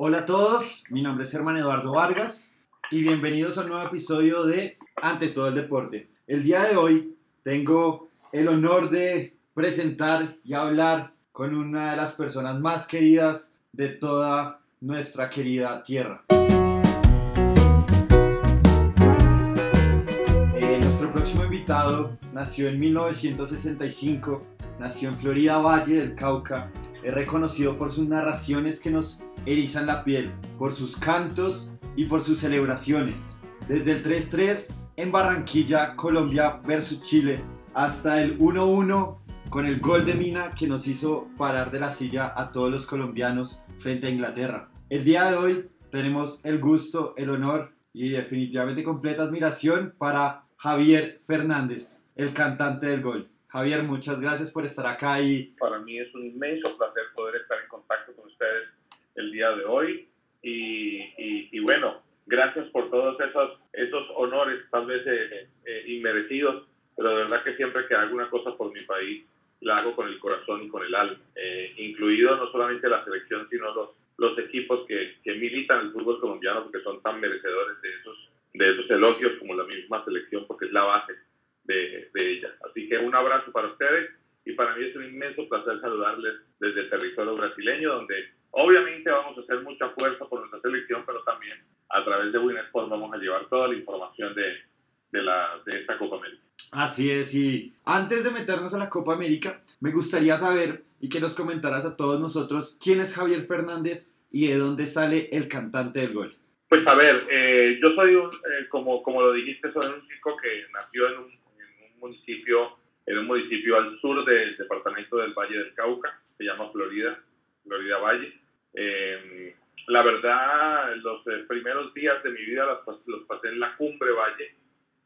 Hola a todos, mi nombre es Herman Eduardo Vargas y bienvenidos a un nuevo episodio de Ante todo el deporte. El día de hoy tengo el honor de presentar y hablar con una de las personas más queridas de toda nuestra querida tierra. Eh, nuestro próximo invitado nació en 1965, nació en Florida Valle del Cauca, es reconocido por sus narraciones que nos erizan la piel, por sus cantos y por sus celebraciones. Desde el 3-3 en Barranquilla, Colombia versus Chile, hasta el 1-1 con el gol de Mina que nos hizo parar de la silla a todos los colombianos frente a Inglaterra. El día de hoy tenemos el gusto, el honor y definitivamente completa admiración para Javier Fernández, el cantante del gol. Javier, muchas gracias por estar acá y... Para mí es un inmenso placer poder estar en contacto con ustedes el día de hoy. Y, y, bueno, gracias por todos esos, esos honores, tal vez eh, eh, inmerecidos, pero de verdad que siempre que hago una cosa por mi país, la hago con el corazón y con el alma, eh, incluido no solamente la selección, sino los, los equipos que, que militan el fútbol colombiano porque son tan merecedores de esos, de esos elogios como la misma selección porque es la base de, de ella. Así que un abrazo para ustedes y para mí es un inmenso placer saludarles desde el territorio brasileño donde Obviamente vamos a hacer mucha fuerza por nuestra selección, pero también a través de Winsport vamos a llevar toda la información de, de, la, de esta Copa América. Así es, y antes de meternos a la Copa América, me gustaría saber y que nos comentaras a todos nosotros quién es Javier Fernández y de dónde sale el cantante del gol. Pues a ver, eh, yo soy un, eh, como, como lo dijiste, soy un chico que nació en un, un, municipio en un municipio al sur del departamento del Valle del Cauca, se llama Florida, Florida Valle. Eh, la verdad, los eh, primeros días de mi vida los, los pasé en la Cumbre Valle,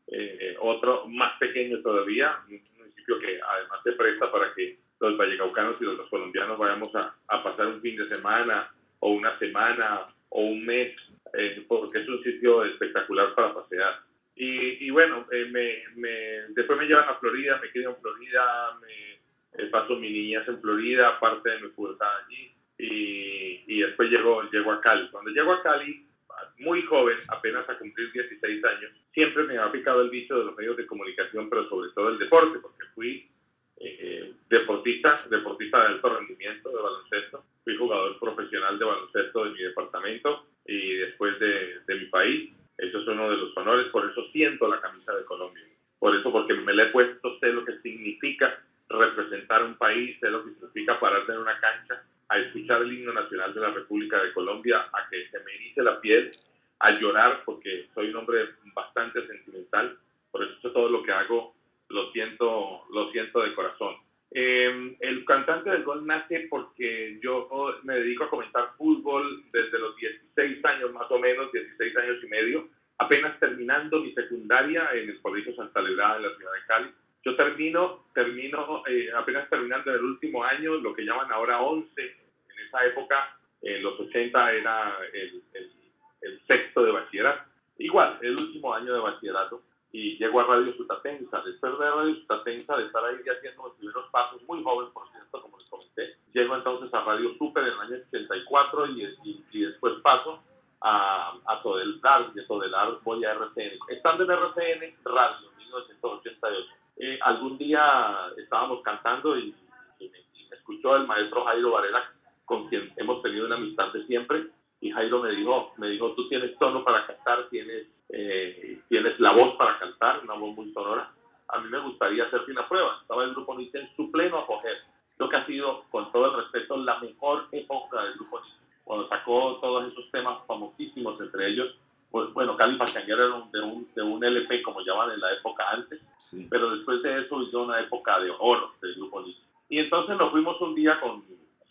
eh, otro más pequeño todavía, un municipio que además se presta para que los vallecaucanos y los, colombianos vayamos a, a, pasar un fin de semana o una semana o un mes, porque es un sitio espectacular para pasear. Y, y bueno, me, me, después me llevan a Florida, me quedo en Florida, me paso mi niñez en Florida, parte de mi pubertad allí y, y después llego, llego a Cali. Cuando llego a Cali, muy joven, apenas a cumplir 16 años, siempre me ha picado el bicho de los medios de comunicación, pero sobre todo el deporte, porque fui eh, deportista, deportista de alto rendimiento de baloncesto, fui jugador profesional de baloncesto de mi departamento y después de, de mi país. Eso es uno de los honores, por eso siento la camisa de Colombia. Por eso, porque me la he puesto, sé lo que significa representar un país, sé lo que significa pararse en una cancha a escuchar el himno nacional de la República de Colombia, a que se me erice la piel, a llorar, porque soy un hombre bastante sentimental, por eso todo lo que hago lo siento, lo siento de corazón. Eh, el cantante del gol nace porque yo me dedico a comentar fútbol desde los 16 años, más o menos, 16 años y medio, apenas terminando mi secundaria en el Colegio Santa Lebrada en la ciudad de Cali. Yo termino, termino eh, apenas terminando en el último año, lo que llaman ahora 11 esa época, en los 80, era el, el, sexto de bachillerato. Igual, el último año de bachillerato. Y llego a Radio Sutatensa. Después de Radio Sutatensa, de estar ahí haciendo los primeros pasos, muy joven, por cierto, como les comenté, llego entonces a Radio Super en el año 84 y, y, después paso a, a Todelar, y de Todelar voy a RCN. Estando en RCN, Radio, 1988. Eh, algún día estábamos cantando y, y, me escuchó el maestro Jairo Varela con quien hemos tenido una amistad de siempre. Y Jairo me dijo, me dijo, tú tienes tono para cantar, tienes, eh, tienes la voz para cantar, una voz muy sonora. A mí me gustaría hacerte una prueba. Estaba el grupo Nietzsche en su pleno apogeo. Lo que ha sido, con todo el respeto, la mejor época del grupo Nietzsche. Cuando sacó todos esos temas famosísimos, entre ellos, pues, bueno, Cali Pachanguero era de, un, de un LP, como llaman en la época antes, pero después de eso hizo una época de oro del grupo Nietzsche. Y entonces nos fuimos un día con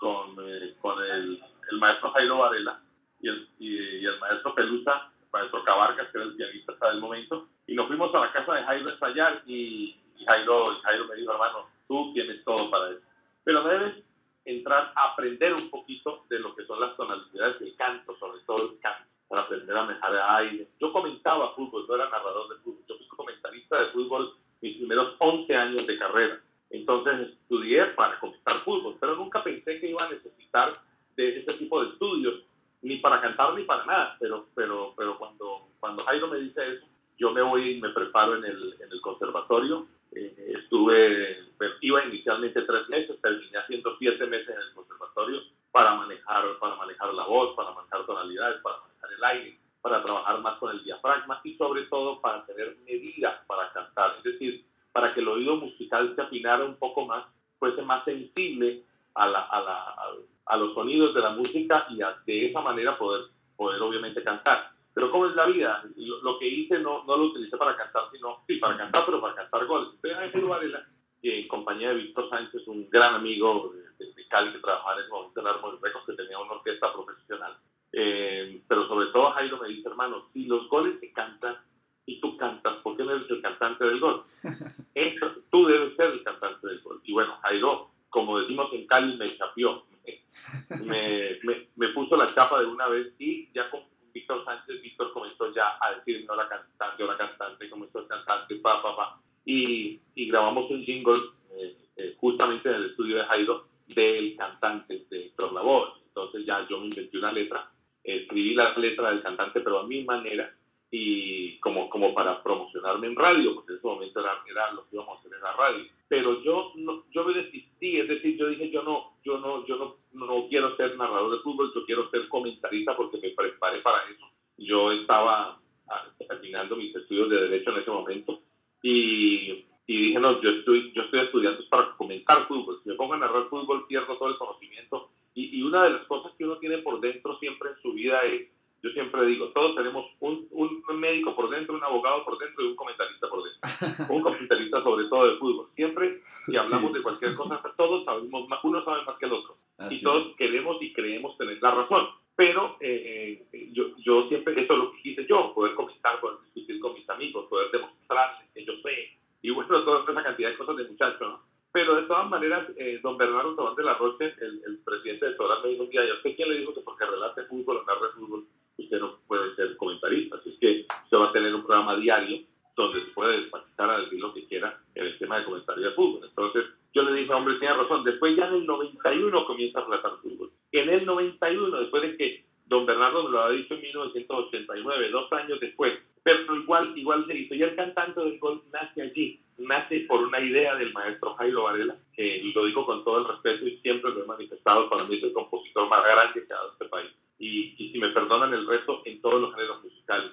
con, eh, con el, el, maestro Jairo Varela y el, y, el maestro Pelusa, el maestro Cabarcas, que era el pianista hasta el momento, y nos fuimos a la casa de Jairo a ensayar y, Jairo, Jairo me dijo, hermano, tú tienes todo para eso, pero debes entrar a aprender un poquito de lo que son las tonalidades del canto, sobre todo el canto, para aprender a manejar aire. Yo comentaba fútbol, no era narrador de fútbol, yo fui comentarista de fútbol mis primeros 11 años de carrera entonces estudié para comentar fútbol, pero nunca pensé que iba a necesitar de este tipo de estudios, ni para cantar ni para nada, pero, pero, pero cuando, cuando Jairo me dice eso, yo me voy y me preparo en el, en el conservatorio. Eh, estuve, iba inicialmente tres meses, terminé haciendo siete meses en el conservatorio para manejar, para manejar la voz, para manejar tonalidades, para manejar el aire, para trabajar más con el diafragma y sobre todo para tener medidas para cantar, es decir, para que el oído musical se afinara un poco más, fuese más sensible a, la, a, la, a, los sonidos de la música y de esa manera poder, poder obviamente cantar. Pero ¿cómo es la vida? Lo, que hice no, no lo utilicé para cantar, sino, sí, para cantar, pero para cantar goles. Estoy en Varela, en compañía de Víctor Sánchez, un gran amigo de, de Cali que trabajaba en ese momento en Armor Records, que tenía una orquesta profesional. Eh, pero sobre todo Jairo me dice, hermano, si los goles se cantan y tú cantas, ¿por qué no eres el cantante del gol? Eso, tú debes ser el cantante del gol. Y bueno, Jairo, como decimos en Cali, me chapió. Me, me, me puso la chapa de una vez y ya con Víctor Sánchez, Víctor comenzó ya a decir, no la cantante, la cantante, comenzó el cantante, pa, pa, pa. Y, y grabamos un jingle eh, eh, justamente en el estudio de Jairo del cantante de Lavoe. Entonces ya yo me inventé una letra, escribí la letra del cantante, pero a mi manera, y como, como para promocionarme en radio, porque en ese momento era, era lo que íbamos a hacer en la radio. Pero yo, no, yo me desistí, es decir, yo dije, yo no, yo no, yo no, no quiero ser narrador de fútbol, yo quiero ser comentarista porque me preparé para eso. Yo estaba ah, terminando mis estudios de Derecho en ese momento y, y dije, no, yo estoy, yo estoy estudiando para comentar fútbol. Si me pongo a narrar fútbol, pierdo todo el conocimiento. Y, y una de las cosas que uno tiene por dentro siempre en su vida es yo siempre digo, todos tenemos un, un, médico por dentro, un abogado por dentro y un comentarista por dentro. un comentarista sobre todo de fútbol. Siempre si hablamos de cualquier cosa, todos sabemos más, uno sabe más que el otro. y todos queremos y creemos tener la razón. Pero eh, eh, yo, yo siempre, eso es lo que quise yo, poder comentar, poder discutir con mis amigos, poder demostrarles que yo sé. Y bueno, toda esa cantidad de cosas de muchachos, ¿no? Pero de todas maneras, eh, don Bernardo Tomás de la Roche, el, el presidente de Todas me dijo un día, yo sé quién le dijo que porque relate fútbol o narre fútbol, usted no puede ser comentarista. Así es que usted va a tener un programa diario donde se puede despachar a decir lo que quiera en el tema de comentario de fútbol. Entonces, yo le dije, hombre, tiene razón. Después ya en el 91 comienza a relatar fútbol. En el 91, después de que don Bernardo me lo había dicho en 1989, dos años después, pero igual, igual se hizo. Y el cantante del gol nace allí, nace por una idea del maestro Jairo Varela, que lo digo con todo el respeto y siempre lo he manifestado, para mí es el compositor más grande que ha dado este país y, si me perdonan el resto, en todos los géneros musicales.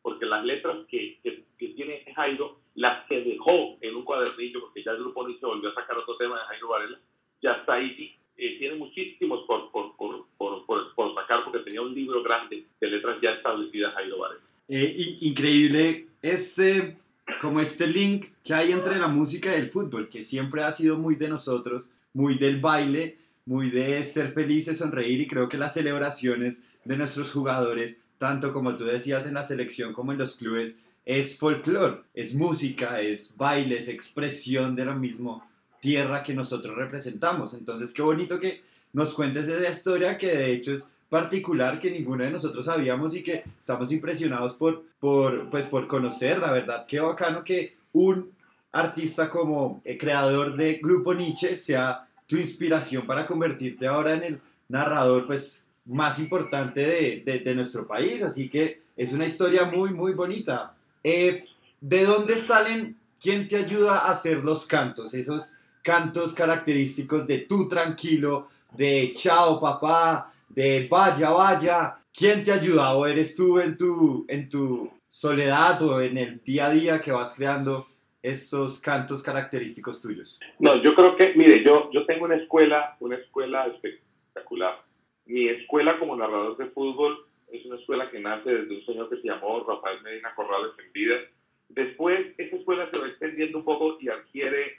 Porque las letras que, que, tiene Jairo las que dejó en un cuadernillo, porque ya el grupo se volvió a sacar otro tema de Jairo Varela, ya está ahí. Eh, tiene muchísimos por, por, por, por, por sacar, porque tenía un libro grande de ya establecidas Jairo Varela. Eh, increíble este, como este link que hay entre la música y el fútbol, que siempre ha sido muy de nosotros, muy del baile, muy de ser felices, sonreír y creo que las celebraciones de nuestros jugadores, tanto como tú decías en la selección como en los clubes, es folclore, es música, es baile, es expresión de la misma tierra que nosotros representamos. Entonces, qué bonito que nos cuentes esa historia que de hecho es particular que ninguno de nosotros sabíamos y que estamos impresionados por, por, pues, por conocer. La verdad, qué bacano que un artista como el creador de Grupo Nietzsche sea tu inspiración para convertirte ahora en el narrador pues, más importante de, de, nuestro país. Así que es una historia muy, muy bonita. Eh, ¿De dónde salen? ¿Quién te ayuda a hacer los cantos? Esos cantos característicos de tú tranquilo, de chao papá, de vaya, vaya. ¿Quién te ayuda? ¿O eres tú en tu, en tu soledad o en el día a día que vas creando estos cantos característicos tuyos? No, yo creo que, mire, yo, yo tengo una escuela, una escuela espectacular. Mi escuela como narrador de fútbol es una escuela que nace desde un señor que se llamó Rafael Medina Corrales en. Después, esa escuela se va extendiendo un poco y adquiere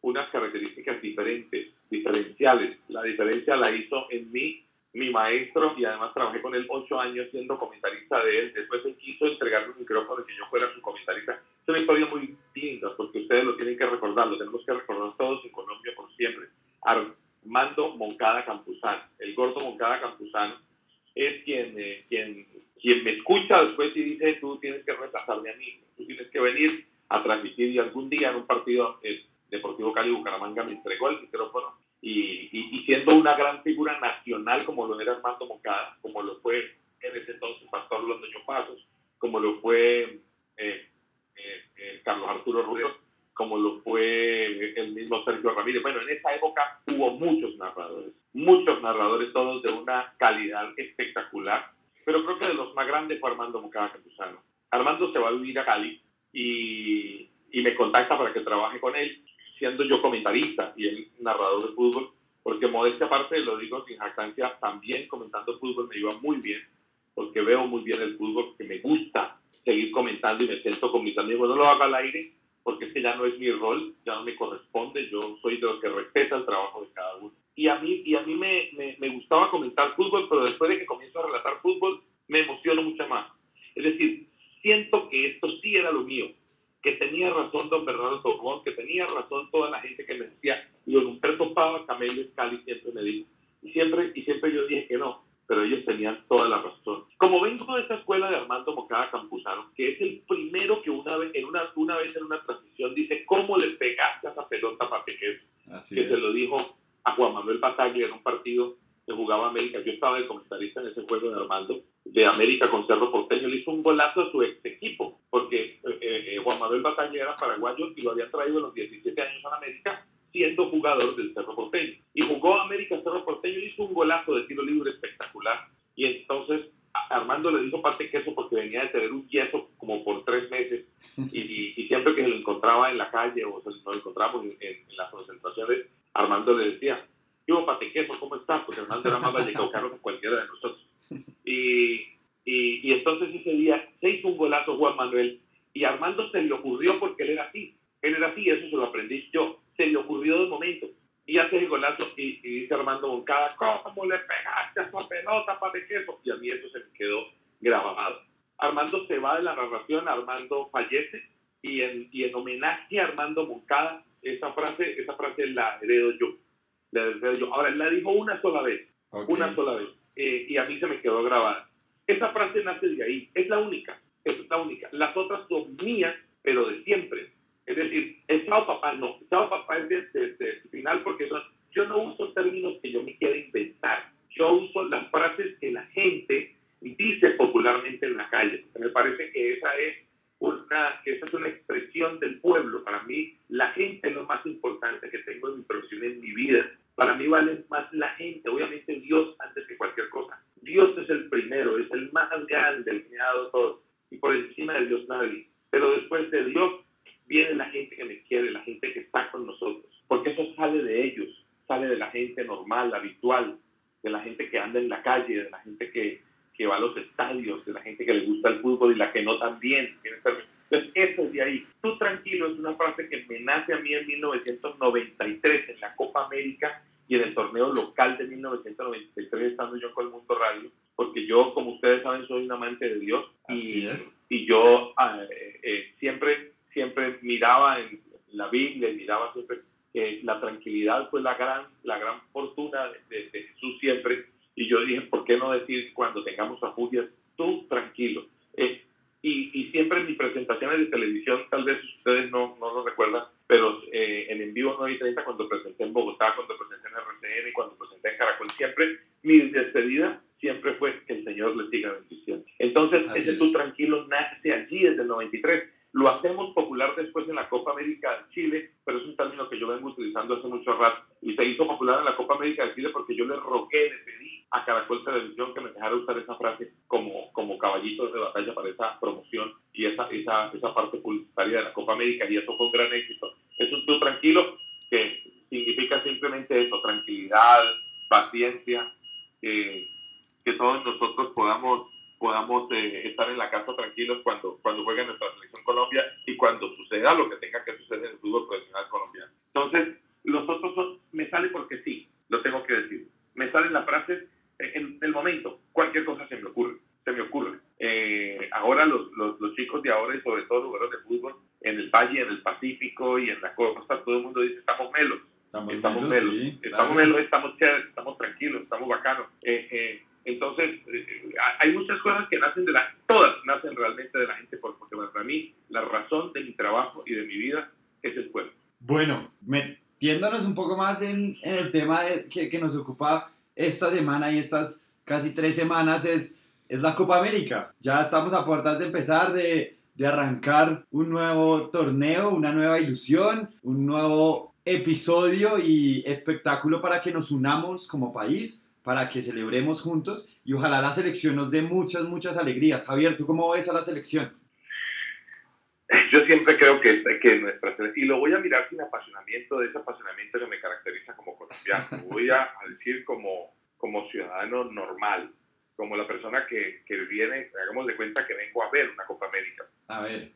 unas características diferentes, diferenciales. La diferencia la hizo en mí mi maestro y además trabajé con él ocho años siendo comentarista de él. Después él quiso entregarme un micrófono que yo fuera su comentarista. Es una historia muy linda porque ustedes lo tienen que recordar, lo tenemos que recordar todos en Colombia por siempre. Armando Moncada Campuzano, el gordo Moncada Campuzano, es quien, eh, quien, quien me escucha después y dice, tú tienes que retrasarme a mí, tú tienes que venir a transmitir y algún día en un partido el Deportivo Cali Bucaramanga me entregó el micrófono y, siendo una gran figura nacional como lo era Armando Moncada, como lo fue en ese entonces Pastor Londoño Pasos, como lo fue eh, eh, eh, Carlos Arturo Rubio, como lo fue el mismo Sergio Ramírez. Bueno, en esa época hubo muchos narradores, muchos narradores, todos de una calidad espectacular, pero creo que de los más grandes fue Armando Moncada Campuzano. Armando se va a vivir a Cali y, y me contacta para que trabaje con él siendo yo comentarista y el narrador de fútbol, porque modestia aparte, lo digo sin jactancia, también comentando fútbol me iba muy bien, porque veo muy bien el fútbol, que me gusta seguir comentando y me siento con mis amigos. No lo hago al aire, porque es que ya no es mi rol, ya no me corresponde, yo soy de los que respeta el trabajo de cada uno. Y a mí, y a mí me, me, me gustaba comentar fútbol, pero después de que comienzo a relatar fútbol, me emociono mucho más. Es decir, siento que esto sí era lo mío que tenía razón don Bernardo Tocón, que tenía razón toda la gente que me decía, y don Humberto Pava, Camelio Cali siempre me dijo, y siempre, y siempre yo dije que no, pero ellos tenían toda la razón. Como vengo de esta escuela de Armando Mocada Campuzano, que es el primero que una vez en una, una vez en una transmisión dice, ¿cómo le pegaste a esa pelota para que se lo dijo a Juan Manuel Bataglia en un partido que jugaba América. Yo estaba de comentarista en ese juego de Armando, de América con Cerro Porteño. Le hizo un golazo a su ex equipo, porque eh, eh, Juan Manuel Batalla era paraguayo y lo había traído a los 17 años a América, siendo jugador del Cerro Porteño. Y jugó América Cerro Porteño y hizo un golazo de tiro libre espectacular. Y entonces Armando le dijo parte queso porque venía de tener un yeso como por tres meses y, siempre que se lo encontraba en la calle o se lo encontramos en, en las concentraciones, Armando le decía, yo, Patequeso, ¿cómo estás? Porque Armando era más vallecaucano que cualquiera de nosotros. Y, y, y, entonces ese día se hizo un golazo Juan Manuel y Armando se le ocurrió porque él era así. Él era así, eso se lo aprendí yo. Se le ocurrió de momento. Y hace el golazo y, dice Armando Moncada, ¿cómo le pegaste a esa pelota, Patequeso? Y a mí eso se me quedó grabado. Armando se va de la narración, Armando fallece y en, y en homenaje a Armando Moncada, esa frase, esa frase la heredo yo Ahora, él la dijo una sola vez, una sola vez, eh, y a mí se me quedó grabada. Esa frase nace de ahí, es la única, es la única. Las otras son mías, pero de siempre. Es decir, el papá no, chao papá es de, final porque son, yo no uso términos que yo me quiera inventar, yo uso las frases que la gente dice popularmente en la calle. Me parece que esa es una, que esa es una expresión del pueblo. Para mí, la gente es lo más importante que tengo en mi profesión, en mi vida. Para mí vale más la gente, obviamente Dios antes que cualquier cosa. Dios es el primero, es el más grande, el que ha dado todo. Y por encima de Dios nadie. Pero después de Dios viene la gente que me quiere, la gente que está con nosotros. Porque eso sale de ellos, sale de la gente normal, habitual, de la gente que anda en la calle, de la gente que, que va a los estadios, de la gente que le gusta el fútbol y la que no también. Entonces, eso es de ahí. Tú tranquilo es una frase que me nace a mí en 1993 en la Copa América y en el torneo local de 1993 estando yo con el Mundo Radio, porque yo, como ustedes saben, soy un amante de Dios y, y yo ah, eh, eh, siempre, siempre miraba en la Biblia miraba siempre que la tranquilidad fue la gran, la gran fortuna de, de Jesús siempre y yo dije, ¿por qué no decir cuando tengamos afugias, tú tranquilo? Eh, y, y, siempre en mis presentaciones de televisión, tal vez ustedes no, no lo recuerdan, pero eh, en En Vivo 9 y 30, cuando presenté en Bogotá, cuando presenté en RCN cuando presenté en Caracol, siempre mi despedida siempre fue que el Señor les siga bendiciendo. Entonces, ese tú tranquilo nace allí desde el 93. Lo hacemos popular después en la Copa América de Chile, pero es un término que yo vengo utilizando hace mucho rato. Y se hizo popular en la Copa América de Chile porque yo le rogué, le pedí a Caracol Televisión que me dejara usar esa frase como, como caballito de batalla para esa promoción y esa, esa, esa parte publicitaria de la Copa América y eso fue un gran éxito. Es un tú tranquilo que significa simplemente eso, tranquilidad, paciencia, que todos nosotros podamos podamos eh, estar en la casa tranquilos cuando, cuando juegue nuestra selección Colombia y cuando suceda lo que tenga que suceder en el fútbol profesional colombiano. Entonces, los otros son, me sale porque sí, lo tengo que decir. Me salen las frases en el momento, cualquier cosa se me ocurre, se me ocurre. Eh, ahora los, los, los, chicos de ahora y sobre todo los jugadores de fútbol en el Valle, en el Pacífico y en la costa, todo el mundo dice estamos melos. Estamos, estamos melos, estamos melos, estamos chéveres, estamos tranquilos, estamos bacanos. Eh, eh, entonces, hay muchas cosas que nacen de la, todas nacen realmente de la gente, porque para mí la razón de mi trabajo y de mi vida es el pueblo. Bueno, me metiéndonos un poco más en, en el tema que, que, nos ocupa esta semana y estas casi tres semanas es, es la Copa América. Ya estamos a puertas de empezar, de, de arrancar un nuevo torneo, una nueva ilusión, un nuevo episodio y espectáculo para que nos unamos como país, para que celebremos juntos y ojalá la selección nos dé muchas, muchas alegrías. Javier, ¿tú cómo ves a la selección? Yo siempre creo que, que nuestra selección, y lo voy a mirar sin apasionamiento, de ese apasionamiento que me caracteriza como colombiano, voy a decir como, como ciudadano normal, como la persona que, que viene, hagamos de cuenta que vengo a ver una Copa América. A ver.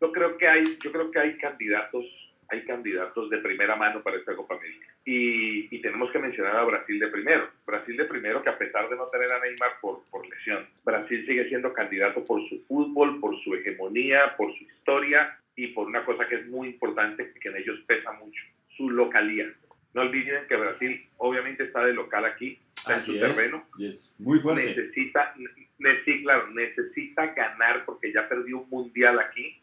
Yo creo que hay, yo creo que hay candidatos, hay candidatos de primera mano para esta Copa América. Y, y, tenemos que mencionar a Brasil de primero. Brasil de primero que a pesar de no tener a Neymar por, por lesión, Brasil sigue siendo candidato por su fútbol, por su hegemonía, por su historia y por una cosa que es muy importante que en ellos pesa mucho, su localía. No olviden que Brasil obviamente está de local aquí, en su terreno. es muy fuerte. Necesita, necesita, necesita ganar porque ya perdió un mundial aquí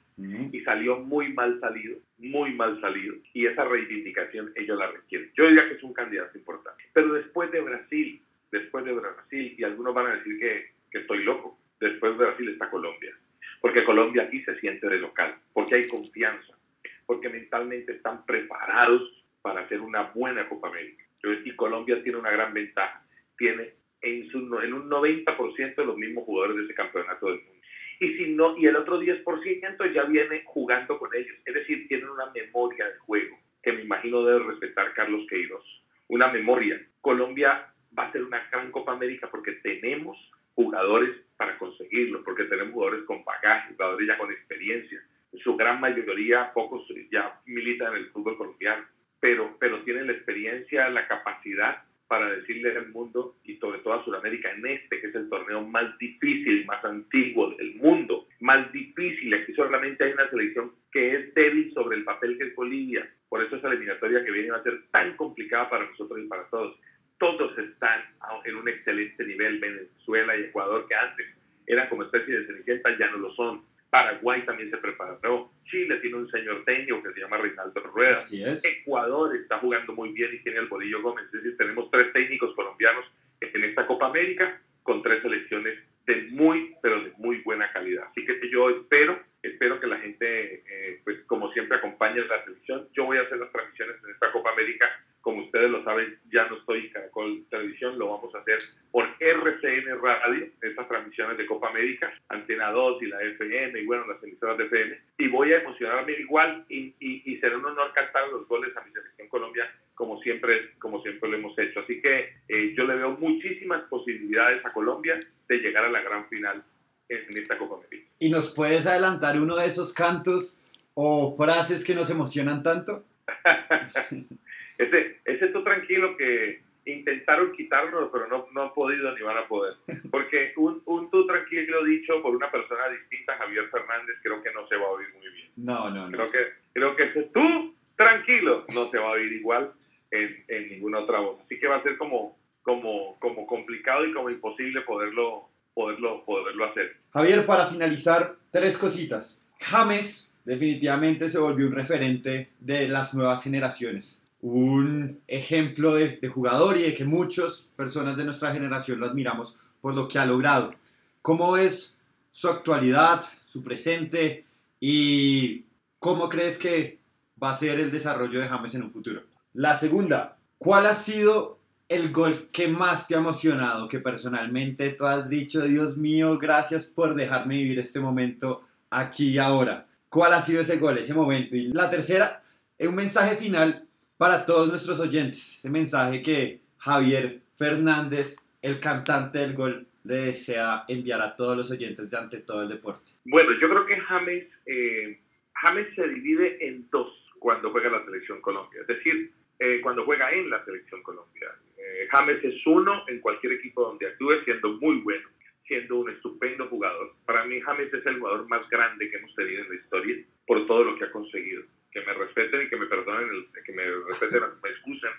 y salió muy mal salido, muy mal salido. Y esa reivindicación ellos la requieren. Yo diría que es un candidato importante. Pero después de Brasil, después de Brasil, y algunos van a decir que, que estoy loco, después de Brasil está Colombia. Porque Colombia aquí se siente de local, porque hay confianza, porque mentalmente están preparados para hacer una buena Copa América. Y Colombia tiene una gran ventaja. Tiene en, su, en un 90% de los mismos jugadores de ese campeonato del mundo. Y, si no, y el otro 10% ya viene jugando con ellos. Es decir, tienen una memoria de juego que me imagino debe respetar Carlos Queiroz. Una memoria. Colombia va a ser una gran Copa América porque tenemos jugadores para conseguirlo, porque tenemos jugadores con bagaje, jugadores ya con experiencia. En su gran mayoría, pocos ya militan en el fútbol colombiano pero, pero tienen la experiencia, la capacidad para decirle al mundo y sobre todo a Sudamérica en este, que es el torneo más difícil más antiguo del mundo, más difícil, aquí solamente hay una selección que es débil sobre el papel que es Bolivia, por eso esa eliminatoria que viene va a ser tan complicada para nosotros y para todos. Todos están en un excelente nivel, Venezuela y Ecuador, que antes eran como especie de cenicienta, ya no lo son. Paraguay también se preparó. Chile tiene un señor técnico que se llama Reinaldo Rueda. Ecuador está jugando muy bien y tiene el Bolillo Gómez. Es decir, tenemos tres técnicos colombianos en esta Copa América con tres selecciones de muy, pero de muy buena calidad. Así que yo espero, espero que la gente, eh, pues como siempre, acompañe la televisión. Yo voy a hacer las transmisiones en esta Copa América como ustedes lo saben, ya no estoy en Caracol Televisión, lo vamos a hacer por RCN Radio, estas transmisiones de Copa América, Antena 2 y la FM, y bueno, las emisoras de FM. Y voy a emocionarme igual y, y, será un honor cantar los goles a mi selección Colombia, como siempre, como siempre lo hemos hecho. Así que eh, yo le veo muchísimas posibilidades a Colombia de llegar a la gran final en esta Copa América. ¿Y nos puedes adelantar uno de esos cantos o frases que nos emocionan tanto? Ese, ese tú tranquilo que intentaron quitarlo, pero no, no han podido ni van a poder. Porque un, un tú tranquilo dicho por una persona distinta, Javier Fernández, creo que no se va a oír muy bien. No, no, no. Creo que, creo que ese tú tranquilo no se va a oír igual en, en ninguna otra voz. Así que va a ser como, como, como complicado y como imposible poderlo, poderlo, poderlo hacer. Javier, para finalizar, tres cositas. James definitivamente se volvió un referente de las nuevas generaciones un ejemplo de, jugador y de que muchas personas de nuestra generación lo admiramos por lo que ha logrado. ¿Cómo es su actualidad, su presente y cómo crees que va a ser el desarrollo de James en un futuro? La segunda, ¿cuál ha sido el gol que más te ha emocionado, que personalmente tú has dicho, Dios mío, gracias por dejarme vivir este momento aquí y ahora? ¿Cuál ha sido ese gol, ese momento? Y la tercera, un mensaje final para todos nuestros oyentes. Ese mensaje que Javier Fernández, el cantante del gol, le desea enviar a todos los oyentes de ante todo el deporte. Bueno, yo creo que James, eh, James se divide en dos cuando juega la selección Colombia, es decir, eh, cuando juega en la selección Colombia. Eh, James es uno en cualquier equipo donde actúe, siendo muy bueno, siendo un estupendo jugador. Para mí James es el jugador más grande que hemos tenido en la historia por todo lo que ha conseguido que me respeten y que me perdonen, el, que me respeten, me excusen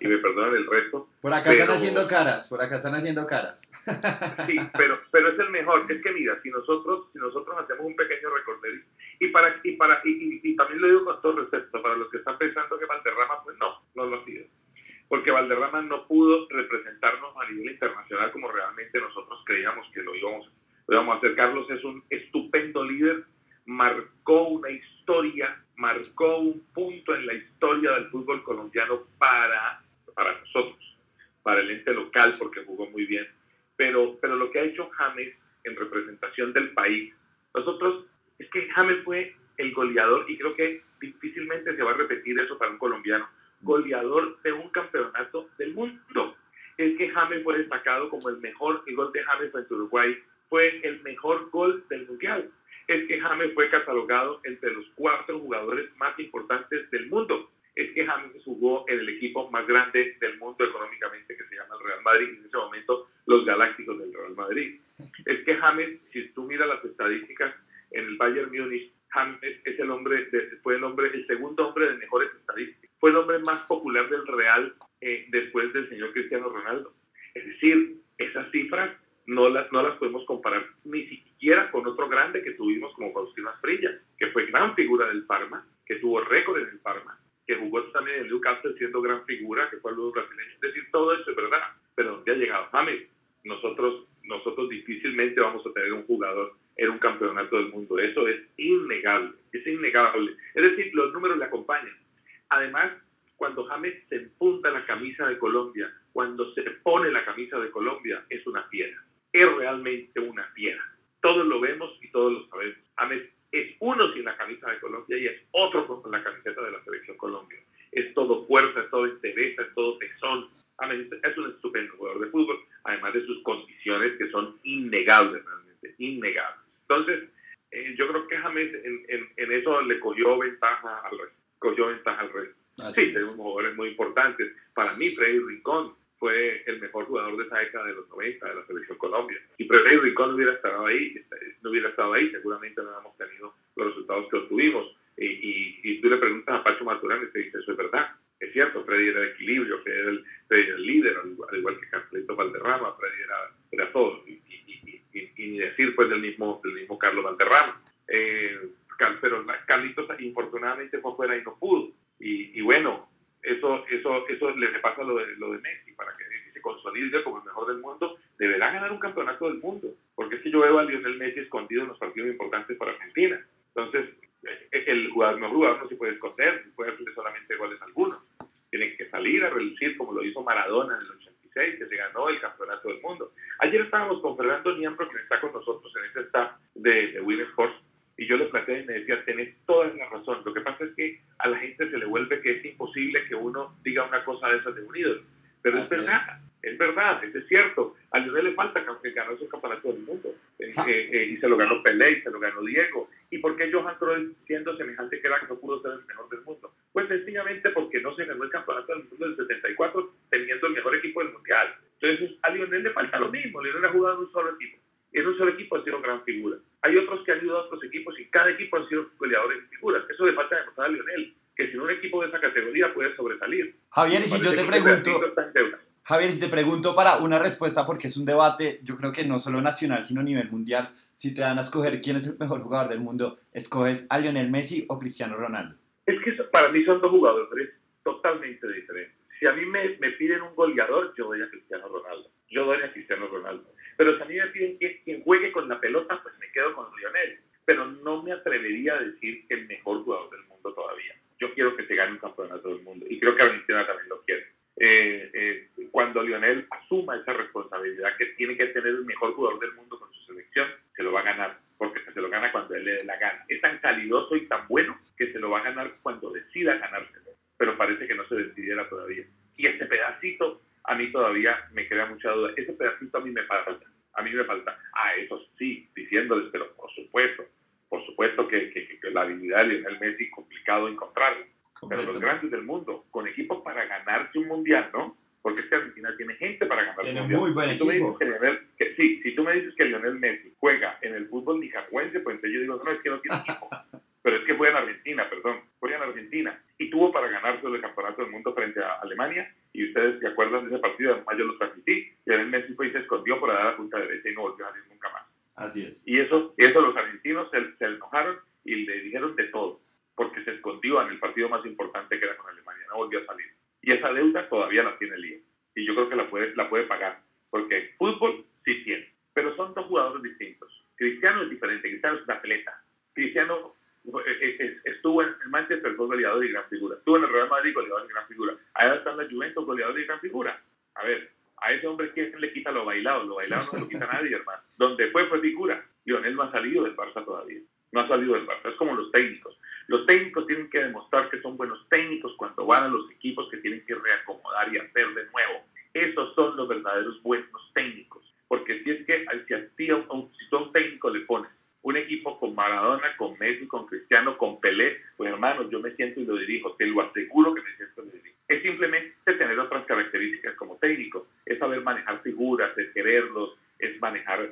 y me perdonen el resto. Por acá están haciendo caras, por acá están haciendo caras. Sí, pero, pero es el mejor. Es que mira, si nosotros, si nosotros hacemos un pequeño recorrido y para y para y, y, también lo digo con todo respeto para los que están pensando que Valderrama, pues no. Valderrama no pudo representarnos a nivel internacional como realmente nosotros creíamos que lo íbamos, lo íbamos a hacer. Carlos es un estupendo líder, marcó una historia, marcó un punto en la historia del fútbol colombiano para, para nosotros, para el ente local, porque jugó muy bien. Pero, pero lo que ha hecho James en representación del país, nosotros, es que James fue el goleador y creo que difícilmente se va a repetir eso para un colombiano, goleador de un campeonato del mundo. Es que James fue destacado como el mejor, el gol de James en Uruguay fue el mejor gol del mundial. James fue catalogado entre los cuatro jugadores más importantes del mundo. Es que James jugó en el equipo más grande del mundo económicamente que se llama el Real Madrid, en ese momento los Galácticos del Real Madrid. Es que James, si tú miras las estadísticas en el Bayern Múnich, James es el hombre, fue el hombre, el segundo hombre de mejores estadísticas. Fue el hombre más popular del Real eh, después del señor Cristiano Ronaldo. Es decir, esas cifras no las, no las podemos comparar ni siquiera con otro grande que tuvimos como Faustino Asprilla, que fue gran figura del Parma, que tuvo récord en el Parma, que jugó también en Newcastle siendo gran figura, que fue el brasileño. Es decir, todo eso es verdad, pero ¿dónde ha llegado James? Nosotros, nosotros difícilmente vamos a tener un jugador en un campeonato del mundo. Eso es innegable, es innegable. Es decir, los números le acompañan. Además, cuando James se empunta la camisa de Colombia, cuando se pone la camisa de Colombia, es una piedra. Es realmente una piedra. Todos lo vemos y todos lo sabemos. James es uno sin la camisa de Colombia y es otro con la camiseta de la selección Colombia. Es todo fuerza, es todo interés, es todo tesón. James es un estupendo jugador de fútbol, además de sus condiciones que son innegables realmente, innegables. Entonces, eh, yo creo que James en, en, eso le cogió ventaja al resto. Cogió ventaja al resto. sí, tenemos jugadores muy importantes. Para mí, Freddy Rincón fue el mejor jugador de esa década de los 90 de la selección Colombia. Si Freddy Rincón hubiera estado ahí, no hubiera estado ahí, seguramente no hubiéramos tenido los resultados que obtuvimos. Y, y, y tú le preguntas a Pacho Maturana y te dice, eso es verdad. Es cierto, Freddy era el equilibrio, Freddy era el, Freddy era el líder, al igual, que Carlito Valderrama, Freddy era, era todo. Y, y, decir pues del mismo, del mismo Carlos Valderrama. Eh, pero Carlitos infortunadamente fue afuera y no pudo. Y, bueno, eso, eso, eso le pasa lo de, lo de Messi, para que Messi se consolide como el mejor del mundo, deberá ganar un campeonato del mundo, porque es que yo veo a Lionel Messi escondido en los partidos importantes para Argentina. Entonces, eh, el jugador, mejor jugador no se puede esconder, puede hacer solamente goles algunos. Tiene que salir a relucir como lo hizo Maradona en el 86, que se ganó el campeonato del mundo. Ayer estábamos con Fernando Niembro, que está con nosotros en este staff de, de Win Sports, y yo le planteé y me decía, tenés toda la razón. Lo que pasa es que a la gente se le vuelve que es imposible que uno diga una cosa de esas de un ídolo. Pero es verdad, es. verdad, es cierto. A Lionel le falta que ganó su campeonato del mundo. Eh, eh, eh, y se lo ganó Pelé, y se ¿Y por qué Johan Cruyff, siendo semejante que era, que no pudo ser el mejor del mundo? Pues sencillamente porque no se ganó el campeonato del mundo del 74 teniendo el mejor equipo del mundial. Entonces a Lionel le falta lo mismo. Lionel ha jugado en un solo equipo. En un solo equipo ha sido gran figura. Hay otros que han ido a otros equipos y cada equipo ha sido goleadores y figuras. Eso le falta demostrar a Lionel, que sin un equipo de esa categoría puede sobresalir. Javier, y si yo te pregunto... Javier, si te pregunto para una respuesta, porque es un debate, yo creo que no solo nacional, sino a nivel mundial, si te dan a escoger quién es el mejor jugador del mundo, ¿escoges a Lionel Messi o Cristiano Ronaldo? Es que para mí son dos jugadores totalmente diferentes. Si a mí me, me piden un goleador, yo doy a Cristiano Ronaldo. Yo doy a Cristiano Ronaldo. Pero si a mí me piden quien, juegue con la pelota, pues me quedo con Lionel. Pero no me atrevería a decir que el mejor jugador del mundo todavía. Yo quiero que se gane un campeonato del mundo. Y creo que Argentina también lo quiere. Eh, eh, cuando Lionel asuma esa responsabilidad que tiene que tener el mejor jugador del mundo con selección, se lo va a ganar, porque se lo gana cuando él le dé la gana. Es tan calidoso y tan bueno que se lo va a ganar cuando decida ganárselo, pero parece que no se decidiera todavía. Y este pedacito a mí todavía me crea mucha duda. Ese pedacito a mí me falta, a mí me falta. Ah, eso sí, diciéndoles, pero por supuesto, por supuesto que, que, la habilidad de Lionel Messi es complicado encontrarlo. Pero los grandes del mundo, con equipos para ganarse un mundial, ¿no? Porque es que Argentina tiene gente para ganarse un mundial. muy buen equipo. que, sí, si tú me dices que Lionel Messi juega en el fútbol nicaragüense, pues entonces yo digo, no, es que no tiene equipo. Pero es que fue en Argentina, perdón, fue en Argentina. Y tuvo para ganarse el campeonato del mundo frente a Alemania y ustedes se acuerdan de ese partido, además yo lo transmití, y en México y se escondió por dar la punta derecha y no volvió a salir nunca más. Así es. Y eso, eso los argentinos se, se, enojaron y le dijeron de todo, porque se escondió en el partido más importante que era con Alemania, no volvió a salir. Y esa deuda todavía la tiene el lío. y yo creo que la puede, la puede pagar, porque fútbol sí tiene, pero son dos jugadores distintos. Cristiano es diferente, Cristiano es un atleta. Cristiano eh, eh, estuvo en el Manchester, fue goleador y gran figura. Estuvo en el Real Madrid, goleador y gran figura. Ahí está en la Juventus, goleador y gran figura. A ver, a ese hombre, ¿quién le quita lo bailado? Lo bailado no lo quita nadie, hermano. Donde fue, fue figura. Lionel no ha salido del Barça todavía. No ha salido del Barça. Es como los técnicos. Los técnicos tienen que demostrar que son buenos técnicos cuando van a los equipos que tienen que reacomodar y hacer de nuevo. Esos son los verdaderos buenos técnicos. Porque si es que si a, ti, si tú a un técnico le pones un equipo con Maradona, con Messi, con Cristiano, con Pelé, pues hermano, yo me siento y lo dirijo, te lo aseguro que me siento y lo dirijo. Es simplemente tener otras características como técnico, es saber manejar figuras, es quererlos, es manejar,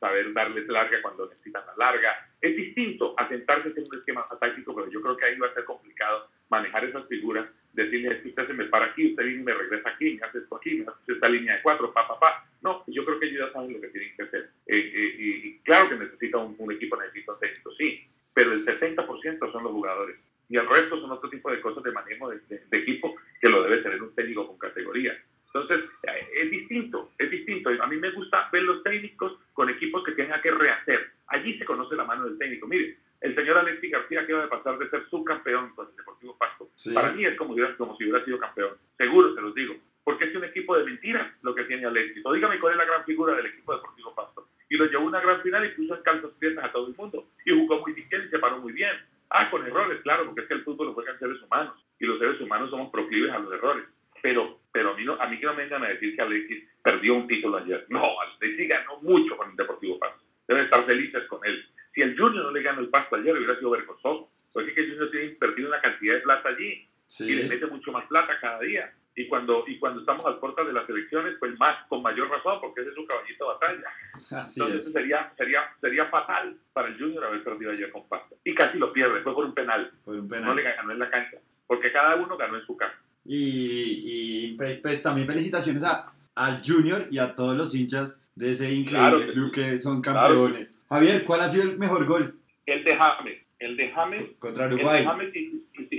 saber darles larga cuando necesitan la larga. Es distinto a sentarse en un esquema táctico, pero yo creo que ahí va a ser complicado manejar esas figuras, decirle, usted se me para aquí, usted viene y me regresa aquí, me hace esto aquí, me hace esta línea de cuatro, pa, pa, pa. No, yo creo que ellos ya saben lo que tienen que hacer. Eh, eh, y, claro que necesita un, equipo, necesita un técnico, sí, pero el 60% son los jugadores. Y el resto son otro tipo de cosas de manejo de, equipo que lo debe tener un técnico con categoría. Entonces, eh, es distinto, es distinto. A mí me gusta ver los técnicos con equipos que tengan que rehacer. Allí se conoce la mano del técnico. Mire, el señor Alexis García acaba de pasar de ser subcampeón con el Deportivo Pasto. Para mí es como, como si hubiera sido campeón. Seguro, se los digo porque es un equipo de mentiras lo que tiene Alexis. O dígame cuál es la gran figura del equipo deportivo Pasto. Y lo llevó a una gran final y puso en calzas piernas a todo el mundo. Y jugó muy bien y se paró muy bien. Ah, con errores, claro, porque es que el fútbol lo juegan seres humanos. Y los seres humanos somos proclives a los errores. Pero, pero a, mí no, a mí que no me vengan a decir que Alexis perdió un título ayer. No, Alexis ganó mucho con el Deportivo Pasto. Deben estar felices con él. Si el Junior no le ganó el Pasto ayer, hubiera sido vergonzoso. Porque es que el Junior tiene invertido una cantidad de plata allí. Y le mete mucho más plata cada día y cuando, y cuando estamos al puertas de las elecciones, pues más, con mayor razón, porque ese es su caballito de batalla. Entonces Sería, sería, sería fatal para el Junior haber perdido ayer con Pasto. Y casi lo pierde, fue por un penal. No le ganó en la cancha, porque cada uno ganó en su casa. Y, y pues, pues también felicitaciones a, al Junior y a todos los hinchas de ese increíble club que son campeones. Javier, ¿cuál ha sido el mejor gol? El de James. El de James. Contra Uruguay. El de James,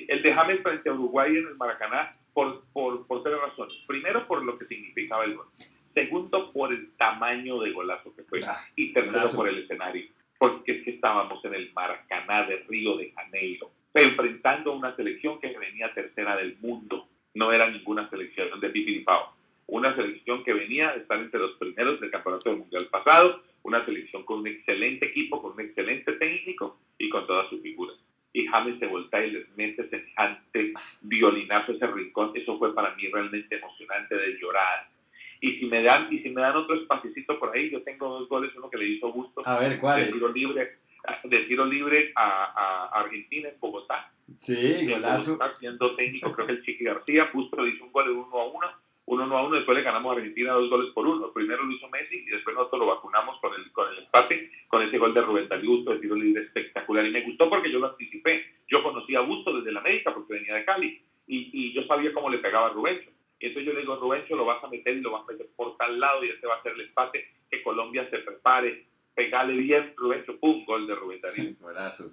el de James frente a Uruguay en el Maracaná por, por, por tres razones. Primero, por lo que significaba el gol. Segundo, por el tamaño de golazo que fue. Ah, y tercero, por el escenario. Porque es que estábamos en el Maracaná de Río de Janeiro, enfrentando a una selección que venía tercera del mundo. No era ninguna selección de pipiripao. Una selección que venía de estar entre los primeros del Campeonato del Mundial pasado. Una selección con un excelente equipo, con un excelente técnico y con todas sus figuras y James se voltea y les mete semejante violinazo ese rincón. Eso fue para mí realmente emocionante de llorar. Y si me dan, y si me dan otro espacito por ahí, yo tengo dos goles, uno que le hizo gusto. A ver, ¿cuál de tiro libre, de tiro libre a, Argentina en Bogotá. Sí, golazo. siendo técnico, creo que el Chiqui García puso, hizo un gol de uno a uno uno a uno, después le ganamos a Argentina dos goles por uno. Primero lo hizo Messi y después nosotros lo vacunamos con el, con el empate, con ese gol de Rubén Gusto de tiro libre espectacular. Y me gustó porque yo lo anticipé. Yo conocía a Busto desde la América porque venía de Cali y, y yo sabía cómo le pegaba a Rubencho. Y entonces yo le digo, Rubencho, lo vas a meter y lo vas a meter por tal lado y este va a ser el empate, que Colombia se prepare, pegale bien, Rubencho, pum, gol de Rubén Darío.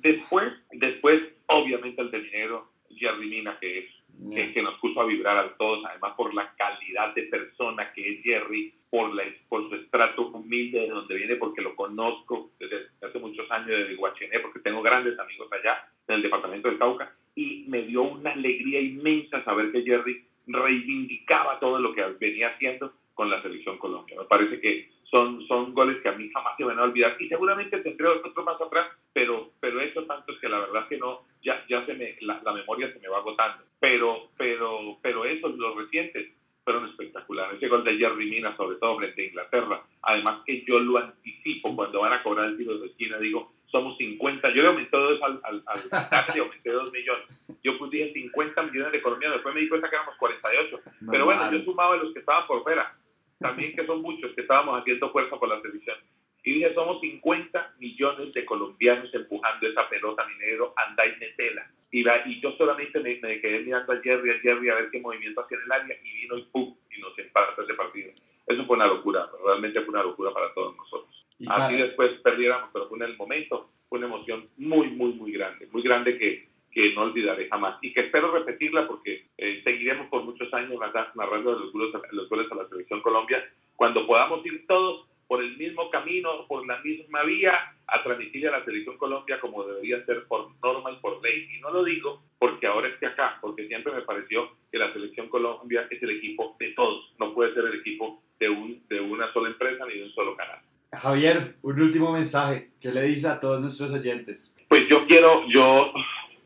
después, después, obviamente el de Minero, Jerry Mina, que es que, nos puso a vibrar a todos, además por la calidad de persona que es Jerry, por, la, por su estrato humilde de donde viene, porque lo conozco desde hace muchos años desde Guachené, porque tengo grandes amigos allá en el departamento de Cauca, y me dio una alegría inmensa saber que Jerry reivindicaba todo lo que venía haciendo con la selección Colombia. Me parece que son, son goles que a mí jamás se van a olvidar y seguramente tendré otro más atrás, pero, pero eso tanto es que la verdad que no, ya, ya se me, la, memoria se me va agotando. Pero, pero, pero esos, los recientes, fueron espectaculares. Ese gol de Jerry Mina, sobre todo frente a Inglaterra. Además que yo lo anticipo cuando van a cobrar el tiro de esquina, digo, somos 50. Yo le aumenté dos al, al, al, le aumenté 2 millones. Yo pues dije 50 millones de colombianos. Después me di cuenta que éramos 48. Pero bueno, yo sumaba a los que estaban por fuera también que son muchos que estábamos haciendo fuerza por la televisión. Y dije, somos 50 millones de colombianos empujando esa pelota minero, anda y metela. Y, y yo solamente me, quedé mirando a Jerry, a Jerry, a ver qué movimiento hacía en el área, y vino y pum, y nos empata ese partido. Eso fue una locura, realmente fue una locura para todos nosotros. Así después perdiéramos, pero fue en el momento, fue una emoción muy, muy, muy grande, muy grande que, que no olvidaré jamás y que espero repetirla porque eh, seguiremos por muchos años narrando los goles, los goles a la selección Colombia cuando podamos ir todos por el mismo camino, por la misma vía, a transmitirle a la selección Colombia como debería ser por norma y por ley. Y no lo digo porque ahora esté acá, porque siempre me pareció que la selección Colombia es el equipo de todos, no puede ser el equipo de, un, de una sola empresa ni de un solo canal. Javier, un último mensaje. ¿Qué le dice a todos nuestros oyentes? Pues yo quiero, yo,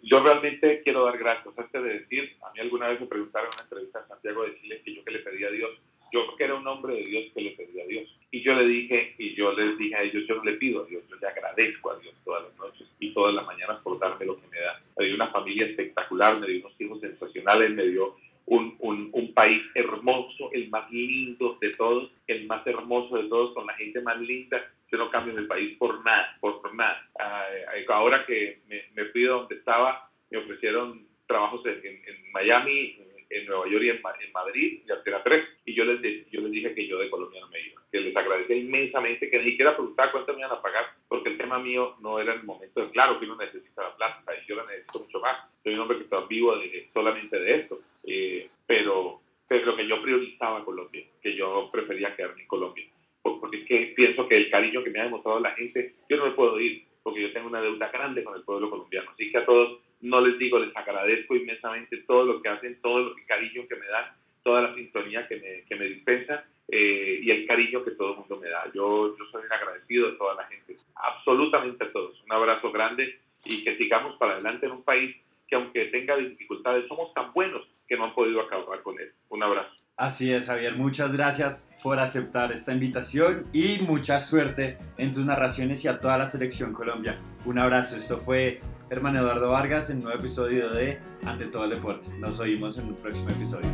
yo realmente quiero dar gracias. Antes de decir, a mí alguna vez me preguntaron en una entrevista en Santiago de Chile que yo que le pedía a Dios. Yo que era un hombre de Dios que le pedía a Dios. Y yo le dije, y yo les dije a ellos, yo no le pido a Dios, yo le agradezco a Dios todas las noches y todas las mañanas por darme lo que me da. Me dio una familia espectacular, me dio unos hijos sensacionales, me dio un, un, país hermoso, el más lindo de todos, el más hermoso de todos, con la gente más linda. Yo no cambio mi país por nada, por, nada. Ah, ahora que me, fui de donde estaba, me ofrecieron trabajos en, en, Miami, en Nueva York y en, en Madrid, y era tres. Y yo les, yo les dije que yo de Colombia no me iba, que les agradecía inmensamente, que ni siquiera preguntaba cuánto me iban a pagar, porque el tema mío no era el momento claro que uno necesita la plata, y yo la necesito mucho más. Soy un hombre que está vivo de, solamente de esto eh, pero, pero que yo priorizaba Colombia, que yo prefería quedarme en Colombia. Porque es que pienso que el cariño que me ha demostrado la gente, yo no me puedo ir, porque yo tengo una deuda grande con el pueblo colombiano. Así que a todos no les digo, les agradezco inmensamente todo lo que hacen, todo el cariño que me dan, toda la sintonía que me, que me eh, y el cariño que todo el mundo me da. Yo, yo soy agradecido de toda la gente, absolutamente a todos. Un abrazo grande y que sigamos para adelante en un país que aunque tenga dificultades, somos tan buenos que no han podido acabar con él. Un abrazo. Así es, Javier. Muchas gracias por aceptar esta invitación y mucha suerte en tus narraciones y a toda la selección Colombia. Un abrazo. Esto fue hermano Eduardo Vargas en un nuevo episodio de Ante todo el deporte. Nos oímos en un próximo episodio.